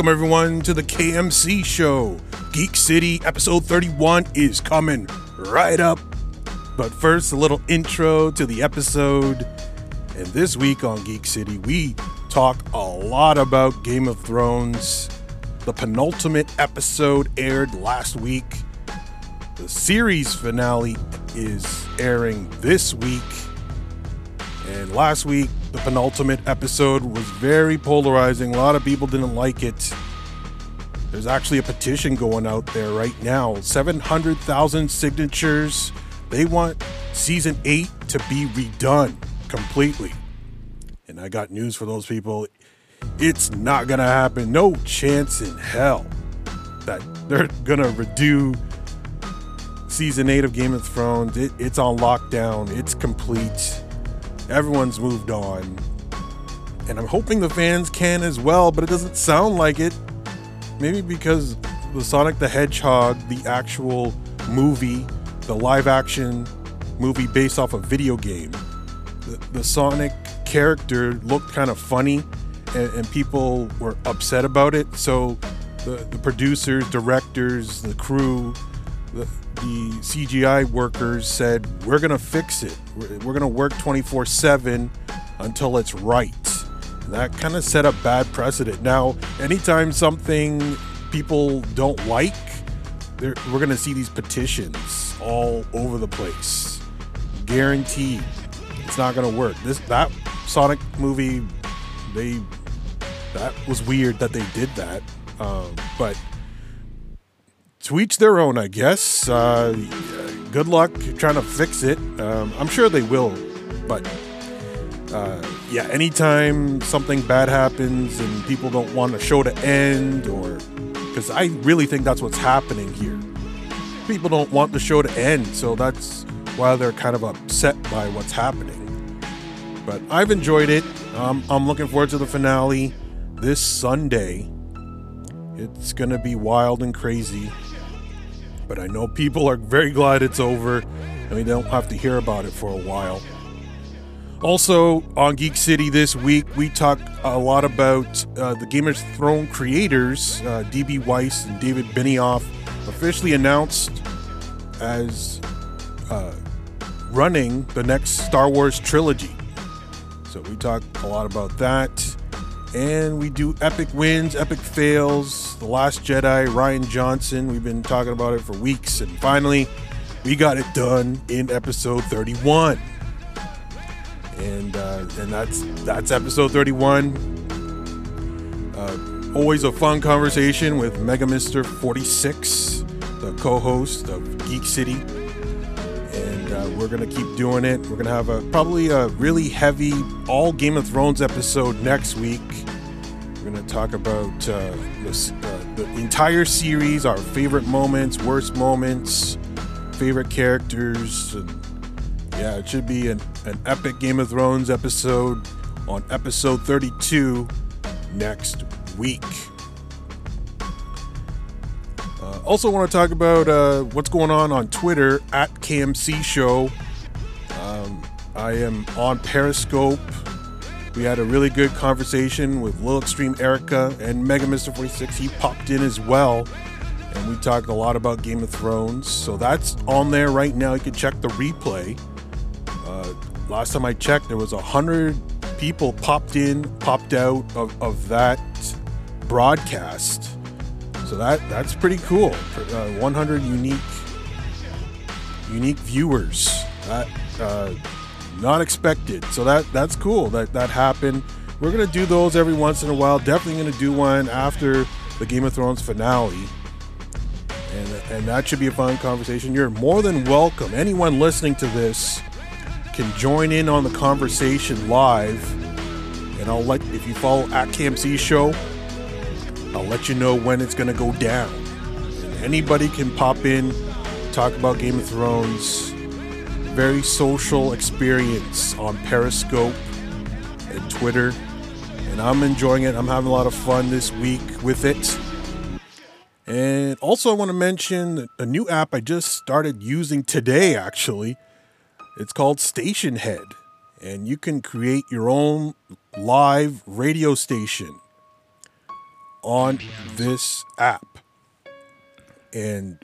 Welcome everyone to the KMC show. Geek City episode 31 is coming right up. But first, a little intro to the episode. And this week on Geek City, we talk a lot about Game of Thrones. The penultimate episode aired last week. The series finale is airing this week. And last week, the penultimate episode was very polarizing. A lot of people didn't like it. There's actually a petition going out there right now 700,000 signatures. They want season 8 to be redone completely. And I got news for those people. It's not going to happen. No chance in hell that they're going to redo season 8 of Game of Thrones. It, it's on lockdown, it's complete everyone's moved on. And I'm hoping the fans can as well, but it doesn't sound like it. Maybe because the Sonic the Hedgehog, the actual movie, the live action movie based off a video game, the, the Sonic character looked kind of funny and, and, people were upset about it. So the, the producers, directors, the crew, the, the CGI workers said, We're going to fix it. We're, going to work 24 7 until it's right. And that kind of set a bad precedent. Now, anytime something people don't like, we're going to see these petitions all over the place. Guaranteed. It's not going to work. This That Sonic movie, they. That was weird that they did that. Um, but to each their own, I guess. Uh, good luck trying to fix it. Um, I'm sure they will, but uh, yeah, anytime something bad happens and people don't want the show to end, or because I really think that's what's happening here. People don't want the show to end, so that's why they're kind of upset by what's happening. But I've enjoyed it. Um, I'm looking forward to the finale this Sunday. It's gonna be wild and crazy but I know people are very glad it's over and we don't have to hear about it for a while. Also, on Geek City this week, we talk a lot about uh, the Game of Thrones creators, uh, D.B. Weiss and David Benioff, officially announced as uh, running the next Star Wars trilogy. So, we talk a lot about that and we do epic wins, epic fails. The Last Jedi, Rian Johnson. We've been talking about it for weeks, and finally, we got it done in episode 31. And uh, and that's that's episode 31. Uh, always a fun conversation with Mega Mister 46, the co-host of Geek City. Uh, we're gonna keep doing it. We're gonna have a probably a really heavy all Game of Thrones episode next week we're to talk about uh, this, uh, the entire series, our favorite moments, worst moments, favorite characters. And yeah, it should be an, an epic Game of Thrones episode on episode 32 next week. Also, want to talk about uh, what's going on on Twitter at KMC Show. Um, I am on Periscope we had a really good conversation with Lil Extreme Erica and Mega Mister 46. He popped in as well. And we talked a lot about Game of Thrones. So that's on there right now. You can check the replay. Uh, last time I checked, there was a hundred people popped in, popped out of, of that broadcast. So that that's pretty cool. Uh, 100 unique unique viewers. That uh, not expected. So that that's cool that that happened. We're gonna do those every once in a while. Definitely gonna do one after the Game of Thrones finale. And, and that should be a fun conversation. You're more than welcome. Anyone listening to this can join in on the conversation live. And I'll let if you follow at KMC show, I'll let you know when it's gonna go down. And anybody can pop in, talk about Game of Thrones very social experience on Periscope and Twitter. And I'm enjoying it. I'm having a lot of fun this week with it. And also, I want to mention a new app I just started using today, actually. It's called Stationhead, And you can create your own live radio station. On this app. And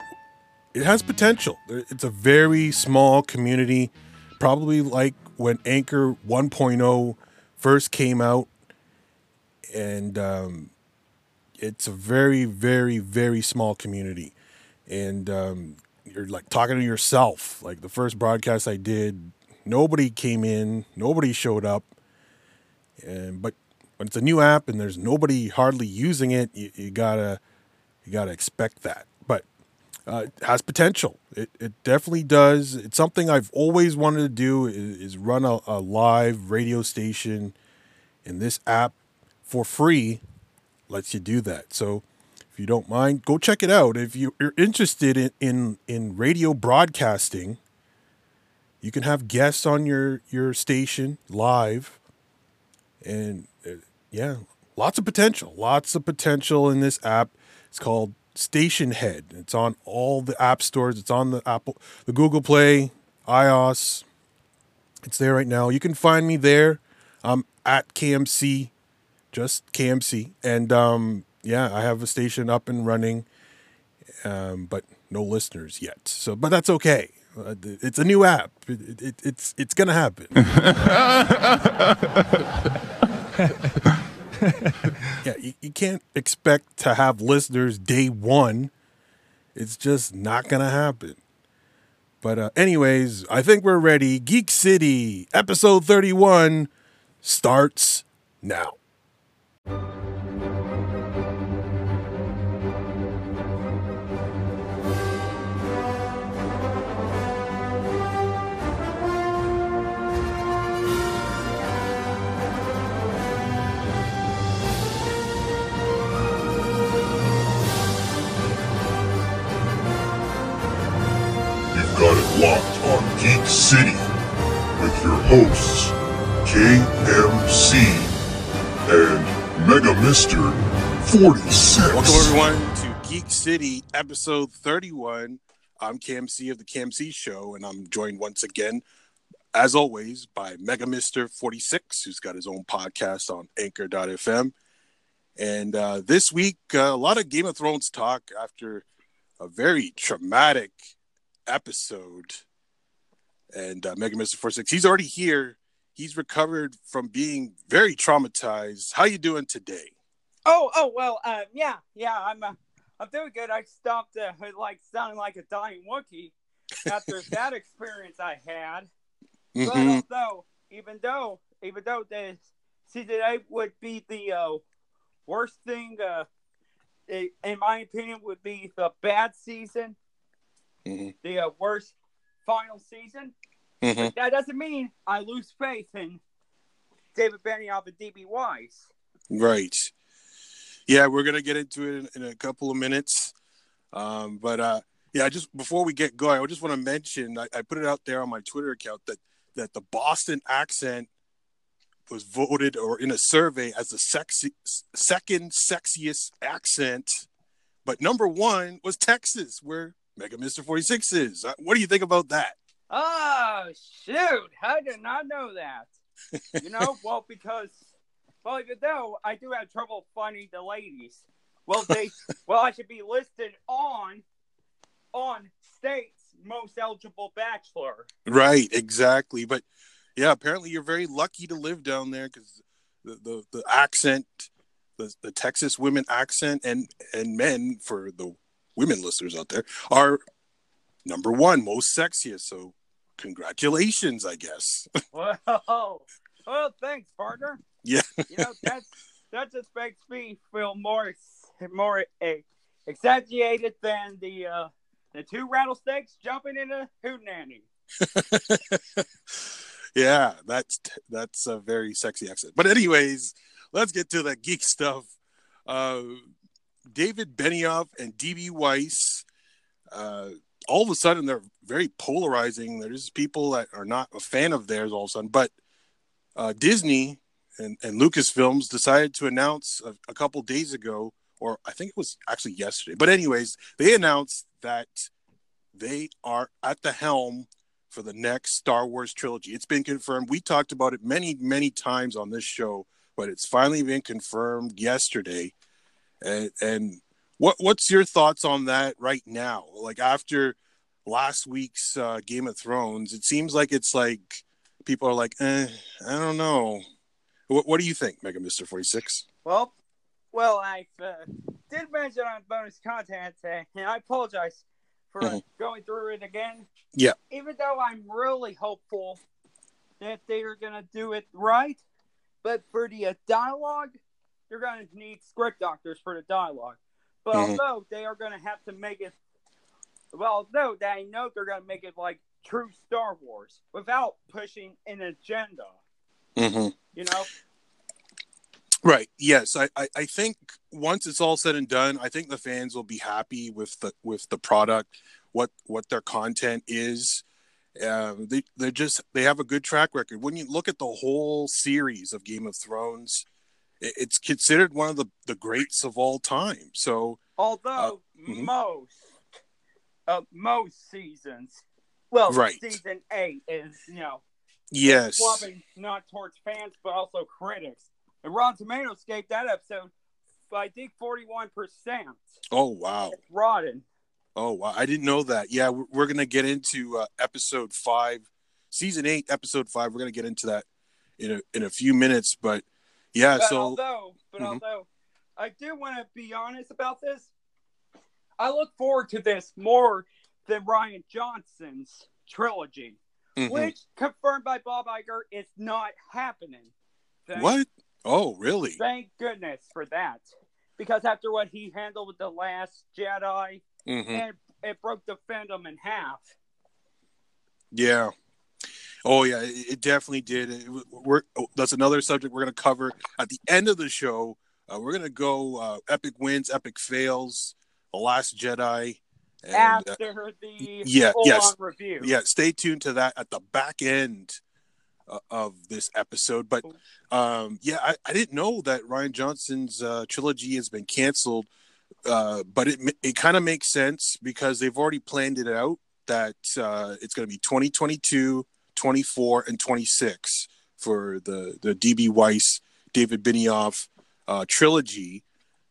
it has potential. It's a very small community, probably like when Anchor 1.0 first came out. And um, it's a very, very, very small community. And um, you're like talking to yourself. Like the first broadcast I did, nobody came in, nobody showed up. And but when it's a new app and there's nobody hardly using it, you, you gotta you gotta expect that. But uh, it has potential. It it definitely does. It's something I've always wanted to do is, is run a, a live radio station, and this app for free lets you do that. So if you don't mind, go check it out. If you're interested in, in, in radio broadcasting, you can have guests on your, your station live. And yeah, lots of potential. Lots of potential in this app. It's called Stationhead. It's on all the app stores. It's on the Apple, the Google Play, iOS. It's there right now. You can find me there. I'm at KMC, just KMC. And um, yeah, I have a station up and running, um, but no listeners yet. So, but that's okay. Uh, it's a new app. It, it, it's it's gonna happen. yeah, you, you can't expect to have listeners day one. It's just not gonna happen. But uh, anyways, I think we're ready. Geek City episode thirty-one starts now. Locked on Geek City with your hosts, KMC and Mega Mister 46. Welcome everyone to Geek City episode 31. I'm KMC of the KMC Show, and I'm joined once again, as always, by Mega Mister 46, who's got his own podcast on Anchor.fm. And uh, this week, uh, a lot of Game of Thrones talk after a very traumatic episode. And uh, Mega Mister 46, he's already here. He's recovered from being very traumatized. How you doing today? Oh, oh well, uh, yeah, yeah, I'm, uh, I'm doing good. I stopped uh, like sounding like a dying Wookie after that experience I had. Mhm. But although, even though, even though the season eight would be the uh, worst thing, uh, in my opinion, would be the bad season, Mhm. the uh, worst final season. Mhm. That doesn't mean I lose faith in David Benioff and DB Weiss. Right. Yeah, we're gonna get into it in, in a couple of minutes. Um, but uh, yeah, just before we get going, I just want to mention I, I put it out there on my Twitter account that that the Boston accent was voted or in a survey as the sexy second sexiest accent, but number one was Texas, where Mega Mister Forty Six is. Uh, What do you think about that? Oh shoot! I did not know that. You know, well because well even though I do have trouble finding the ladies. Well they well I should be listed on on state's most eligible bachelor. Right, exactly. But yeah, apparently you're very lucky to live down there because the, the the accent, the the Texas women accent, and and men for the women listeners out there are number one most sexiest. So congratulations, I guess. Well, well, thanks, partner. Yeah. you know that's that just makes me feel more more exaggerated than the uh, the two rattlesnakes jumping in a hootenanny. yeah, that's that's a very sexy accent. But anyways, let's get to the geek stuff. Uh, David Benioff and DB Weiss. Uh, all of a sudden, they're very polarizing. There's people that are not a fan of theirs all of a sudden. But uh, Disney and, and Lucasfilms decided to announce a, a couple days ago, or I think it was actually yesterday. But anyways, they announced that they are at the helm for the next Star Wars trilogy. It's been confirmed. We talked about it many, many times on this show, but it's finally been confirmed yesterday. And, and what what's your thoughts on that right now? Like after last week's uh, Game of Thrones, it seems like it's like people are like, eh, I don't know. What, what do you think, Mega Mister Forty Six? Well, well, I uh, did mention on bonus content, uh, and I apologize for Mhm. going through it again. Yeah. Even though I'm really hopeful that they are going to do it right, but for the uh, dialogue, you're going to need script doctors for the dialogue. But Mhm. although they are going to have to make it, well, although that I know they're going to make it like true Star Wars without pushing an agenda, Mm-hmm. you know? Right. Yes. I, I, I think once it's all said and done, I think the fans will be happy with the with the product, what what their content is. Um, they they just they have a good track record. When you look at the whole series of Game of Thrones, it, it's considered one of the the greats of all time. So Although mhm. most of most seasons, well, Right. season eight is you know yes, swapping not towards fans but also critics. And Rotten Tomatoes gave that episode, I think, forty-one percent. oh wow, Rotten. oh wow, I didn't know that. Yeah, we're, we're gonna get into uh, episode five, season eight, episode five. We're gonna get into that in a in a few minutes, but yeah, But so. although, but Mhm. although, I do want to be honest about this. I look forward to this more than Rian Johnson's trilogy. Mhm. which confirmed by Bob Iger is not happening. Thank, What? Oh, really? Thank goodness for that, because after what he handled with the Last Jedi, hmm and it broke the fandom in half. Yeah. Oh, yeah. It, it definitely did. It, we're oh, that's another subject we're going to cover at the end of the show. Uh, we're going to go uh, epic wins, epic fails, the Last Jedi, and uh, after the yeah, yes. review. yeah, stay tuned to that at the back end uh, of this episode. But um, yeah, I, I didn't know that Rian Johnson's uh, trilogy has been canceled. Uh, but it it kind of makes sense because they've already planned it out that uh, it's going to be 2022, 24, and 26 for the the DB Weiss, David Benioff uh, trilogy.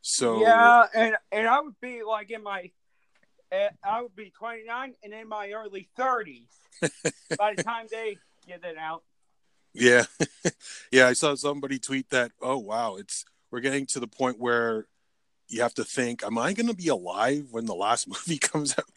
So yeah, and and I would be like in my, uh, I would be 29 and in my early 30s by the time they get it out. Yeah. yeah, I saw somebody tweet that, "Oh wow, it's we're getting to the point where you have to think, am I going to be alive when the last movie comes out?"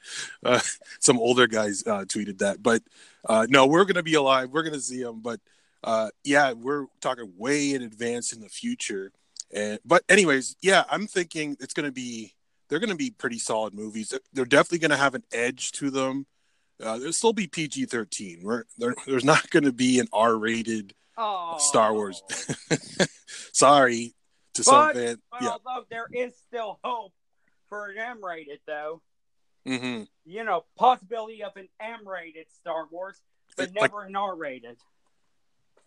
Uh, some older guys uh, tweeted that, but uh, no, we're going to be alive. We're going to see them, but uh, yeah, we're talking way in advance in the future. And but anyways, yeah, I'm thinking it's going to be they're going to be pretty solid movies. They're definitely going to have an edge to them. Uh, there'll still be PG-13. There's not going to be an R-rated Oh, Star Wars. Sorry to some But- fan. Well, Yeah. although there is still hope for an M-rated, though. hmm You know, possibility of an M-rated Star Wars, but Like- never an R-rated.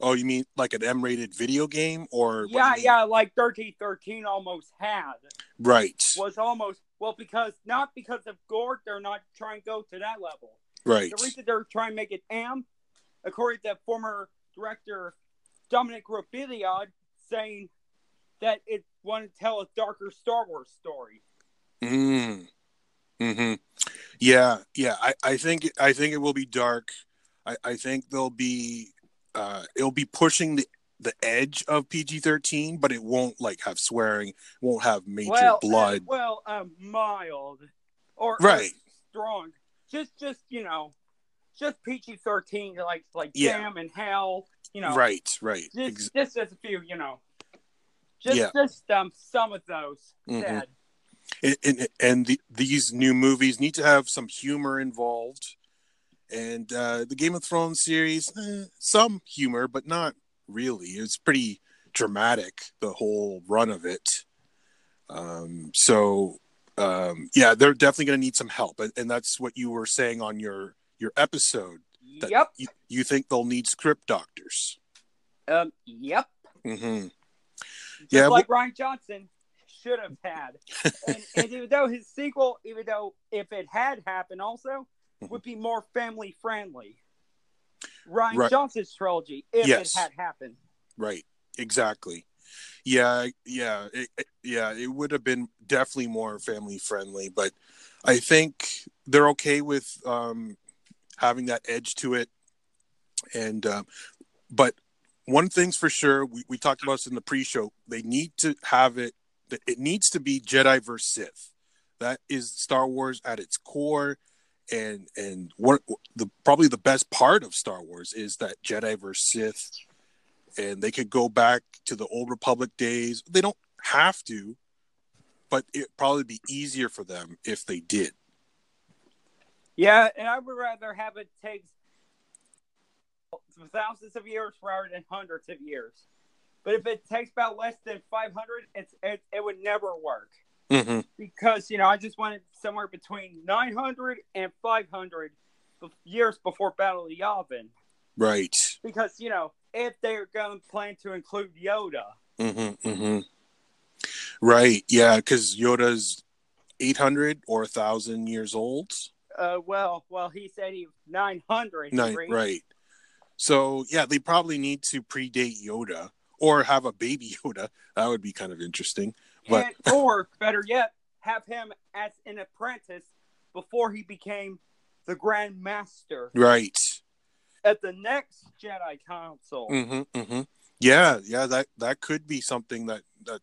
Oh, you mean like an M-rated video game, or Yeah, yeah, like thirteen thirteen almost had right, was almost well because not because of gore, they're not trying to go to that level. right. The reason they're trying to make it M, according to former director Dominic Robilliard, saying that it wanted to tell a darker Star Wars story. Mm. Hmm. Yeah, yeah. I, I think I think it will be dark. I, I think there'll be uh it'll be pushing the the edge of PG thirteen, but it won't like have swearing, won't have major well, blood. uh, well, uh, mild or or Right. strong. Just, just you know, just PG thirteen, like like Yeah. Damn and Hell. You know, right, right. Just, Ex- just as a few, you know, just Yeah. just um some of those Mhm. and and, and the, these new movies need to have some humor involved and uh the game of thrones series eh, some humor but not really it's pretty dramatic the whole run of it um so um yeah they're definitely going to need some help and, and that's what you were saying on your your episode that Yep. you, you think they'll need script doctors Um. Yep. hmm Just Yeah, like Rian Johnson should have had. and, and even though his sequel, even though if it had happened, also would be more family friendly. Rian Right. Johnson's trilogy, if Yes. it had happened. right exactly Yeah, yeah, it, yeah. It would have been definitely more family friendly, but I think they're okay with um, having that edge to it. And um, but one thing's for sure, we, we talked about this in the pre-show. They need to have it. It needs to be Jedi versus Sith. That is Star Wars at its core, and and one the probably the best part of Star Wars is that Jedi versus Sith and they could go back to the old republic days they don't have to but it'd probably be easier for them if they did Yeah, and I would rather have it take thousands of years rather than hundreds of years. But if it takes about less than 500, it's, it, it would never work. mm-hmm. Because, you know, I just wanted somewhere between 900 and 500 years before Battle of Yavin. right Because, you know, if they're going to plan to include Yoda, mm-hmm, mm-hmm. right yeah because yoda's 800 or 1000 years old uh, well, well, he said he 900. Nine, right so yeah they probably need to predate yoda or have a baby yoda that would be kind of interesting but And, or better yet, have him as an apprentice before he became the Grand Master right at the next Jedi Council. hmm hmm Yeah, yeah, that that could be something that that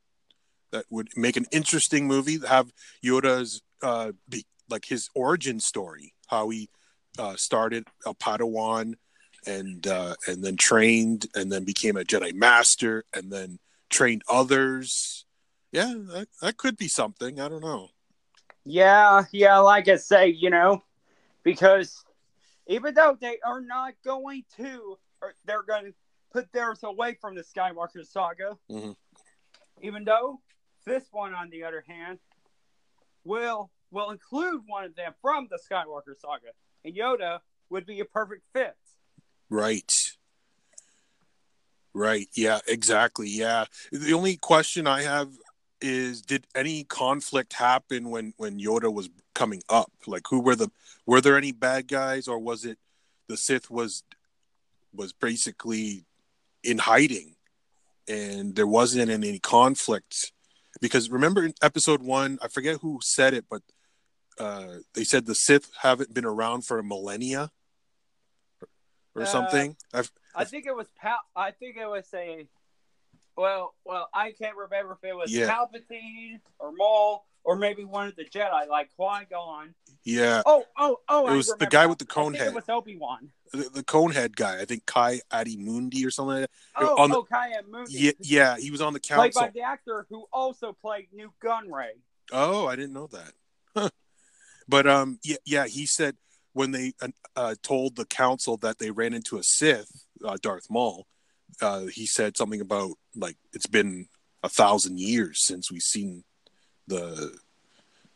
that would make an interesting movie. Have Yoda's uh be like his origin story, how he uh started a Padawan and uh and then trained and then became a Jedi Master and then trained others. Yeah, that, that could be something. I don't know. Yeah, yeah, like I say, you know, because even though they are not going to, or they're going to put theirs away from the Skywalker saga, Mhm. even though this one, on the other hand, will will include one of them from the Skywalker saga, and Yoda would be a perfect fit. Right. Right. Yeah, exactly. Yeah. The only question I have is did any conflict happen when when Yoda was coming up? Like who were the were there any bad guys or was it the Sith was was basically in hiding and there wasn't any conflict because remember in episode 1 I forget who said it but uh they said the Sith haven't been around for a millennia or Uh, something. I've, I think it was Pal. I think it was a. Well, well, I can't remember if it was Yeah. Palpatine or Maul or maybe one of the Jedi, like Qui Gon. yeah, Oh, oh, oh! It I was the guy with the cone head. It was Obi Wan. the, the Conehead guy. I think Kai Adimundi or something like that. Oh, on the- oh, Kaya Mooney. Yeah, yeah, he was on the Played council. by the actor who also played Nute Gunray. Oh, I didn't know that. Huh. But um, yeah, yeah, he said when they uh, uh, told the council that they ran into a Sith, uh, Darth Maul, uh, he said something about like it's been a thousand years since we've seen the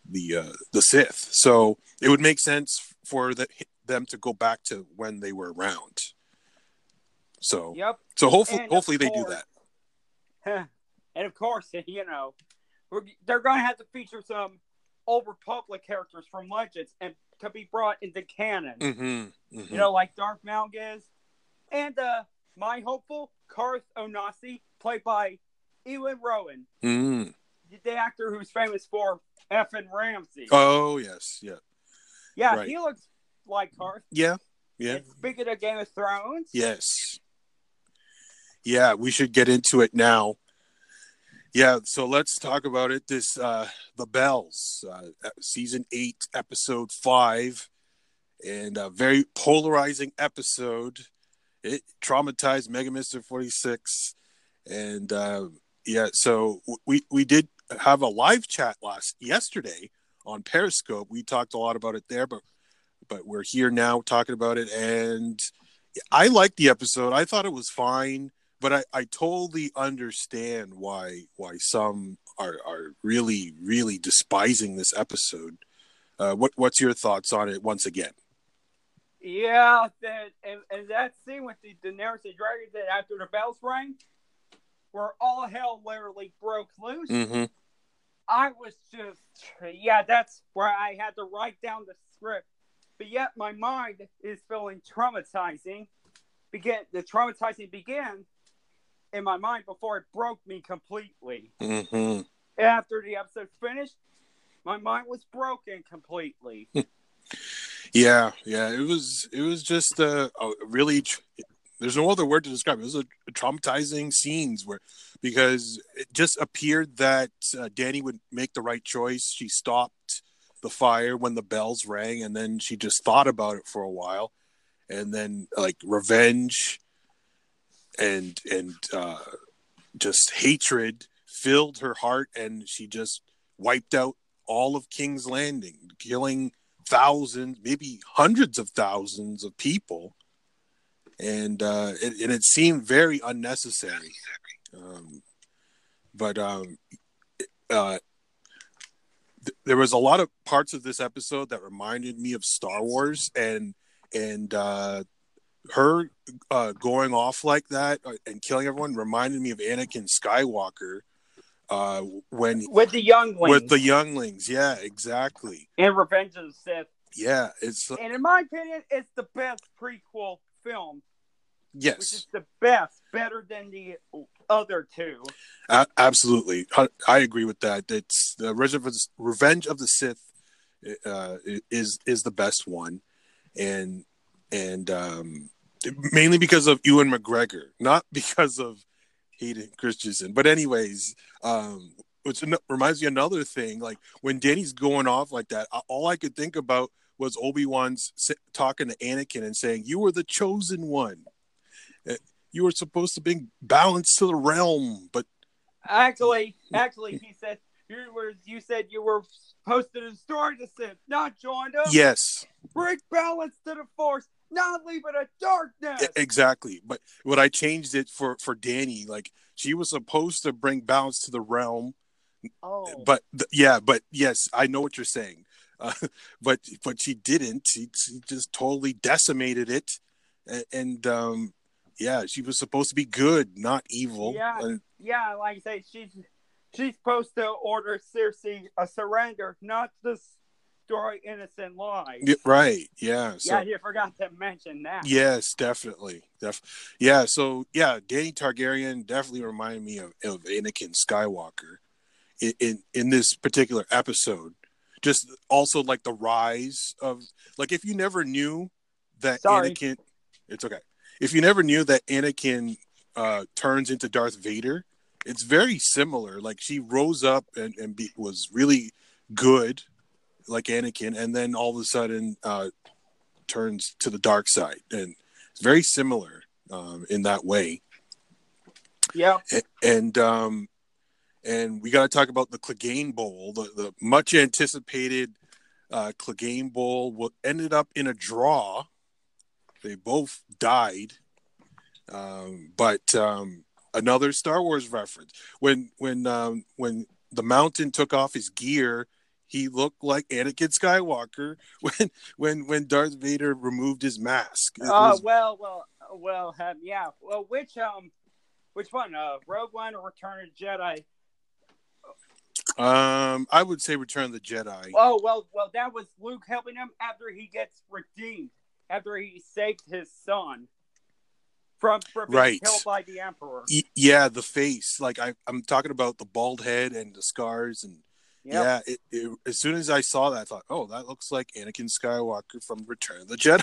the uh, the Sith, so it would make sense for the, them to go back to when they were around. So, Yep. so hopefully, And hopefully they do that. and of course, you know, we're, they're going to have to feature some old Republic characters from Legends and to be brought into canon. Mm-hmm, You know, like Darth Malgus and uh, my hopeful Carth Onasi, played by Iwan Rheon, mm the actor who's famous for F and Ramsay. Oh yes, yeah, yeah, right. he looks like Carth. yeah, yeah. And speaking of Game of Thrones, Yes. Yeah, we should get into it now. Yeah, so let's talk about it. This uh The Bells, uh season 8, episode 5, and a very polarizing episode. It traumatized Mega Mister 46 and uh yeah, so we we did have a live chat last yesterday on Periscope. We talked a lot about it there, but but we're here now talking about it and I liked the episode. I thought it was fine, but I, I totally understand why why some are, are really really despising this episode. Uh, what what's your thoughts on it once again? Yeah, that and, and that scene with the Daenerys and Dragon that after the bells rang, where all hell literally broke loose. Mm-hmm. I was just, yeah, that's where I had to write down the script. But yet my mind is feeling traumatizing. Begin the traumatizing began in my mind before it broke me completely. hmm After the episode finished, my mind was broken completely. Yeah, yeah. It was it was just uh, a really. Tr- there's no other word to describe it. It was a traumatizing scenes where because it just appeared that uh, Dany would make the right choice. She stopped the fire when the bells rang, and then she just thought about it for a while, and then like revenge and and uh, just hatred filled her heart, and she just wiped out all of King's Landing, killing thousands, maybe hundreds of thousands of people, and uh, it, and it seemed very unnecessary. Um, but um, uh, th- there was a lot of parts of this episode that reminded me of Star Wars, and and uh, her uh, going off like that uh, and killing everyone reminded me of Anakin Skywalker uh, when With the younglings with the younglings. Yeah, exactly. and Revenge of the Sith. Yeah, it's And in my opinion, it's the best prequel film, Yes, which is the best, better than the other two. absolutely. I, I agree with that. It's the Revenge of the, Revenge of the Sith uh, is is the best one, and and um, mainly because of Ewan McGregor, not because of Hayden Christensen. But anyways, um, which reminds me of another thing. Like when Dany's going off like that, all I could think about was Obi Wan's talking to Anakin and saying, "You were the chosen one. Uh, You were supposed to bring balance to the realm, but Actually, actually, he said you were. You said you were supposed to destroy the Sith, not join them. yes, Bring balance to the Force, not leaving a darkness. Exactly. But what i changed it for for dany like she was supposed to bring balance to the realm oh, but th- yeah but yes i know what you're saying. Uh, but but she didn't. She, she just totally decimated it. And, and um yeah she was supposed to be good not evil. Yeah. And- yeah, like I say, she's she's supposed to order Cersei a surrender, not destroy innocent lives. right yeah so yeah, you forgot to mention that. Yes, definitely. Def- yeah, so yeah, Dany Targaryen definitely reminded me of, of Anakin Skywalker in, in in this particular episode. Just also like the rise of like if you never knew that Sorry. Anakin it's okay. If you never knew that Anakin uh turns into Darth Vader, it's very similar. Like she rose up and, and be, was really good like Anakin and then all of a sudden uh turns to the dark side and it's very similar um, in that way. Yeah, A- and um, and we got to talk about the Clegane Bowl the, the much anticipated uh, Clegane Bowl what ended up in a draw. They both died um, but um, another Star Wars reference. When when um, when the Mountain took off his gear he looked like Anakin Skywalker when when when Darth Vader removed his mask. It Uh, was- well, well, well, um, yeah. Well, which um, which one? Uh, Rogue One or Return of the Jedi? um, I would say Return of the Jedi. Oh, well, well, that was Luke helping him after he gets redeemed, after he saved his son from, from being Right. killed by the Emperor. Yeah, the face. Like I, I'm talking about the bald head and the scars, and Yep. yeah. It, it, as soon as I saw that, I thought, oh, that looks like Anakin Skywalker from Return of the Jedi.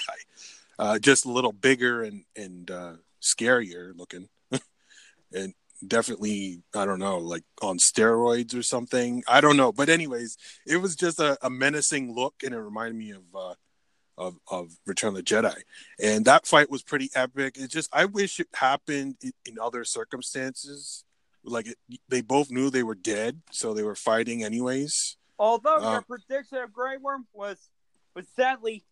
Uh, just a little bigger and and uh, scarier looking, and definitely I don't know, like on steroids or something. I don't know, but anyways, it was just a, a menacing look, and it reminded me of. Uh, of, of Return of the Jedi, and that fight was pretty epic. It's just I wish it happened in, in other circumstances. Like it, they both knew they were dead, so they were fighting anyways. Although Uh, your prediction of Grey Worm was was sadly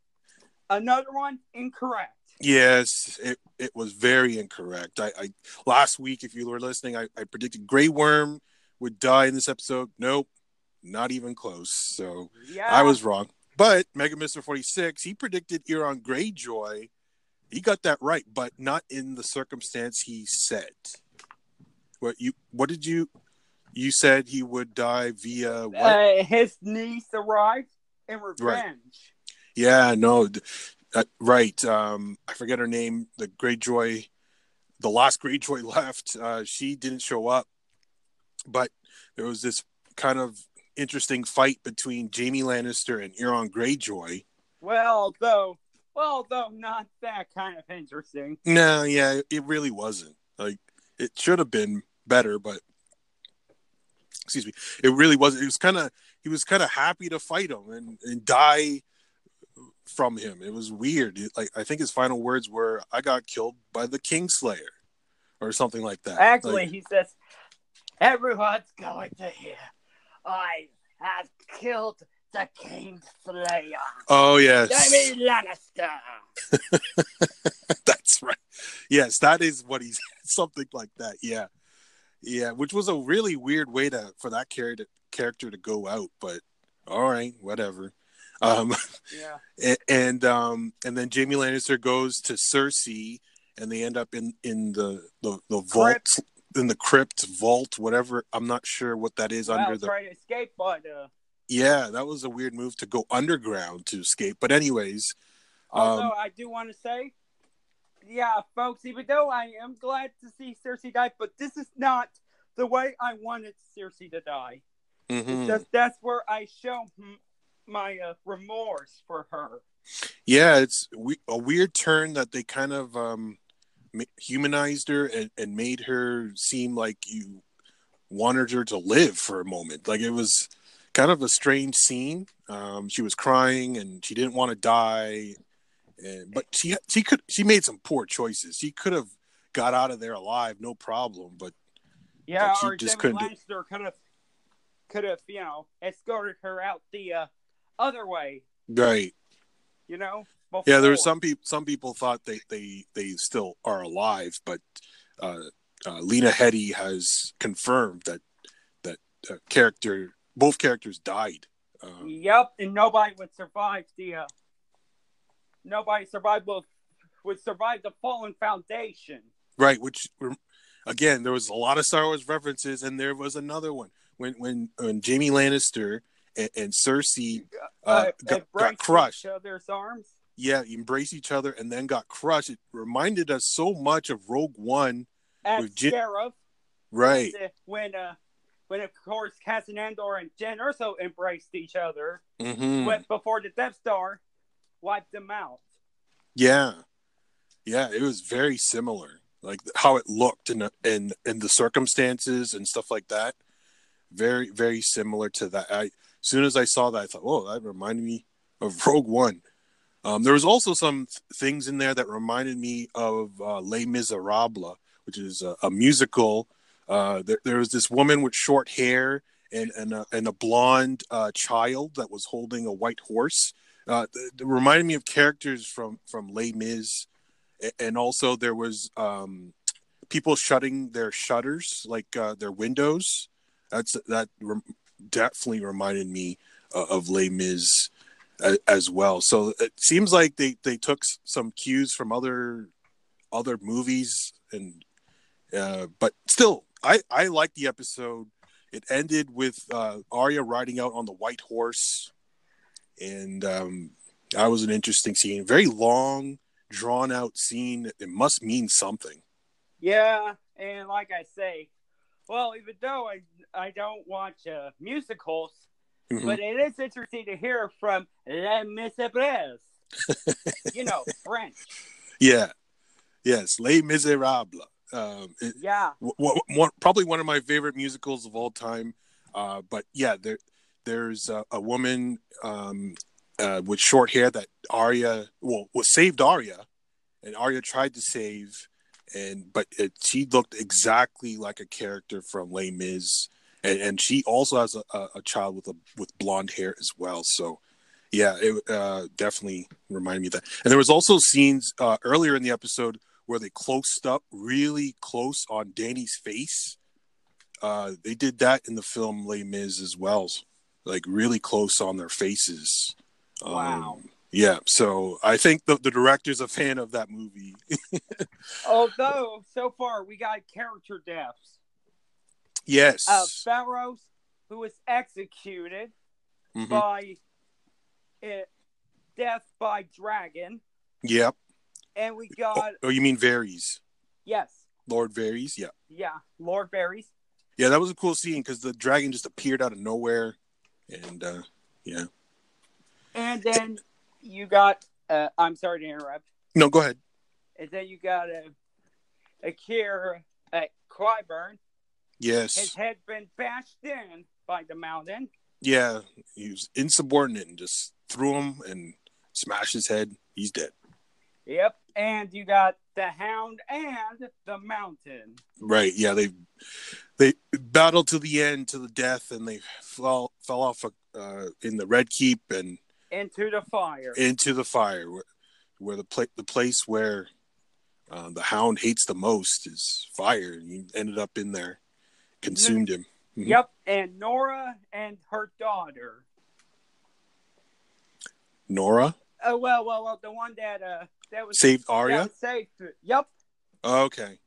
another one incorrect. Yes, it, it was very incorrect. I, I last week, if you were listening, I, I predicted Grey Worm would die in this episode. Nope, not even close. So Yeah, I was wrong. But Mega Mister Forty Six, he predicted Euron Greyjoy. He got that right, but not in the circumstance he said. What you? What did you? You said he would die via what? Uh, his niece arrived in revenge. Yeah, no, uh, right. Um, I forget her name. The Greyjoy the last Greyjoy left, uh, she didn't show up, but there was this kind of interesting fight between Jaime Lannister and Euron Greyjoy. Well, though, well, though not that kind of interesting. No, yeah, it really wasn't. Like it should have been better, but excuse me, it really wasn't. It was kind of he was kind of happy to fight him and, and die from him. It was weird. It- like I think his final words were, "I got killed by the Kingslayer," or something like that. Actually, Like, he says, "Everyone's going to hear I have killed the King Slayer, oh yes, Jaime Lannister." that's right. Yes, that is what he's something like that. Yeah, yeah, which was a really weird way to for that character character to go out, but all right, whatever. Um, Yeah. A- and um and then Jaime Lannister goes to Cersei and they end up in in the the, the vault in the crypt vault whatever I'm not sure what that is Well, under the try to escape, but uh, yeah that was a weird move to go underground to escape but anyways although um I do want to say, yeah, folks, even though I am glad to see Cersei die, but this is not the way I wanted Cersei to die. mhm. It's just that's where I show my uh, remorse for her. yeah it's we- a weird turn that they kind of um ma- humanized her and, and made her seem like you wanted her to live for a moment like it was kind of a strange scene um she was crying and she didn't want to die and but she she could she made some poor choices she could have got out of there alive no problem but Yeah, But she or just couldn't Lannister could have could have you know escorted her out the uh, other way. right You know. yeah there were some people some people thought they they they still are alive but uh, uh lena headey has confirmed that that uh, character both characters died um, Yep, and nobody would survive the. Uh, nobody survived would, would survive the fallen foundation. right which again there was a lot of star wars references and there was another one. When when when jaime lannister and, and cersei uh, got, embrace got crushed. Each other's arms. yeah embrace each other and then got crushed. It reminded us so much of rogue one At With Scarab, right. Uh, when uh, when of course Cassian Andor and Jyn Erso embraced each other, hmm but before the Death Star wiped them out. Yeah, yeah, it was very similar, like how it looked and and and the circumstances and stuff like that. Very very similar to that. I as soon as I saw that, I thought, oh, that reminded me of Rogue One. Um, there was also some th- things in there that reminded me of uh, Les Miserables, which is a, a musical. Uh, there, there was this woman with short hair and and a, and a blonde uh, child that was holding a white horse. Uh, th- it reminded me of characters from from Les Mis, and also there was um, people shutting their shutters, like uh, their windows. That's that rem- definitely reminded me uh, of Les Mis a- as well. So it seems like they they took some cues from other other movies, and uh, but still, I I like the episode. It ended with uh, Arya riding out on the white horse, and um, that was an interesting scene. Very long, drawn out scene. It must mean something. Yeah, and like I say, well, even though I I don't watch uh, musicals, Mhm. but it is interesting to hear from Les Miserables. you know, French. Yeah, yes, Les Miserables. Um, it, Yeah, w- w- one, probably one of my favorite musicals of all time. Uh, but yeah, there there's a, a woman um, uh, with short hair that Arya well was saved Arya, and Arya tried to save, and but it, she looked exactly like a character from Les Mis, and, and she also has a, a, child with a with blonde hair as well. So. Yeah, it uh, definitely reminded me of that. And there was also scenes uh, earlier in the episode where they closed up really close on Dany's face. Uh, they did that in the film Les Mis as well, like really close on their faces. Um, Wow. yeah, so I think the, the director's a fan of that movie. although so far we got character deaths yes. of Pharaohs who was executed Mhm. by uh, death by dragon, Yep. and we got Oh, you mean Varys? yes, Lord Varys. Yeah, Yeah, Lord Varys. yeah, that was a cool scene because the dragon just appeared out of nowhere, and uh, yeah. And then you got, uh, I'm sorry to interrupt, No, go ahead. and then you got a, a Kier at Clyburn. Yes. His head been bashed in by the mountain. yeah, he was insubordinate and just threw him and smashed his head. He's dead. Yep. And you got the Hound and the Mountain. Right. Yeah. They they battled to the end, to the death, and they fell fell off uh, in the Red Keep and Into the fire. into the fire, where, where the pla- the place where uh, the Hound hates the most is fire, and he ended up in there, consumed him. Mhm. Yep. And Nora and her daughter. Nora Oh well, well, well. The one that uh that was saved Arya. saved. Yep. Okay.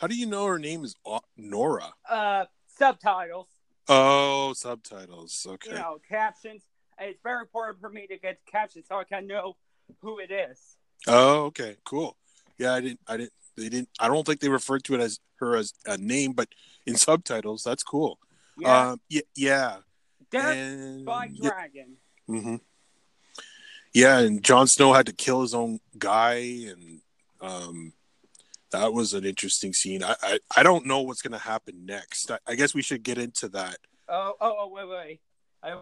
How do you know her name is Nora? Uh, subtitles. Oh, subtitles. Okay. You know, captions. It's very important for me to get captions so I can know who it is. Oh, okay, cool. Yeah, I didn't. I didn't. They didn't. I don't think they referred to it as her as a name, but in subtitles, that's cool. Yeah. Um, yeah, yeah. Death And by yeah, dragon. hmm yeah, and Jon Snow had to kill his own guy, and um, that was an interesting scene. I I, I don't know what's gonna happen next. I, I guess we should get into that. Oh, oh, oh, wait, wait. I,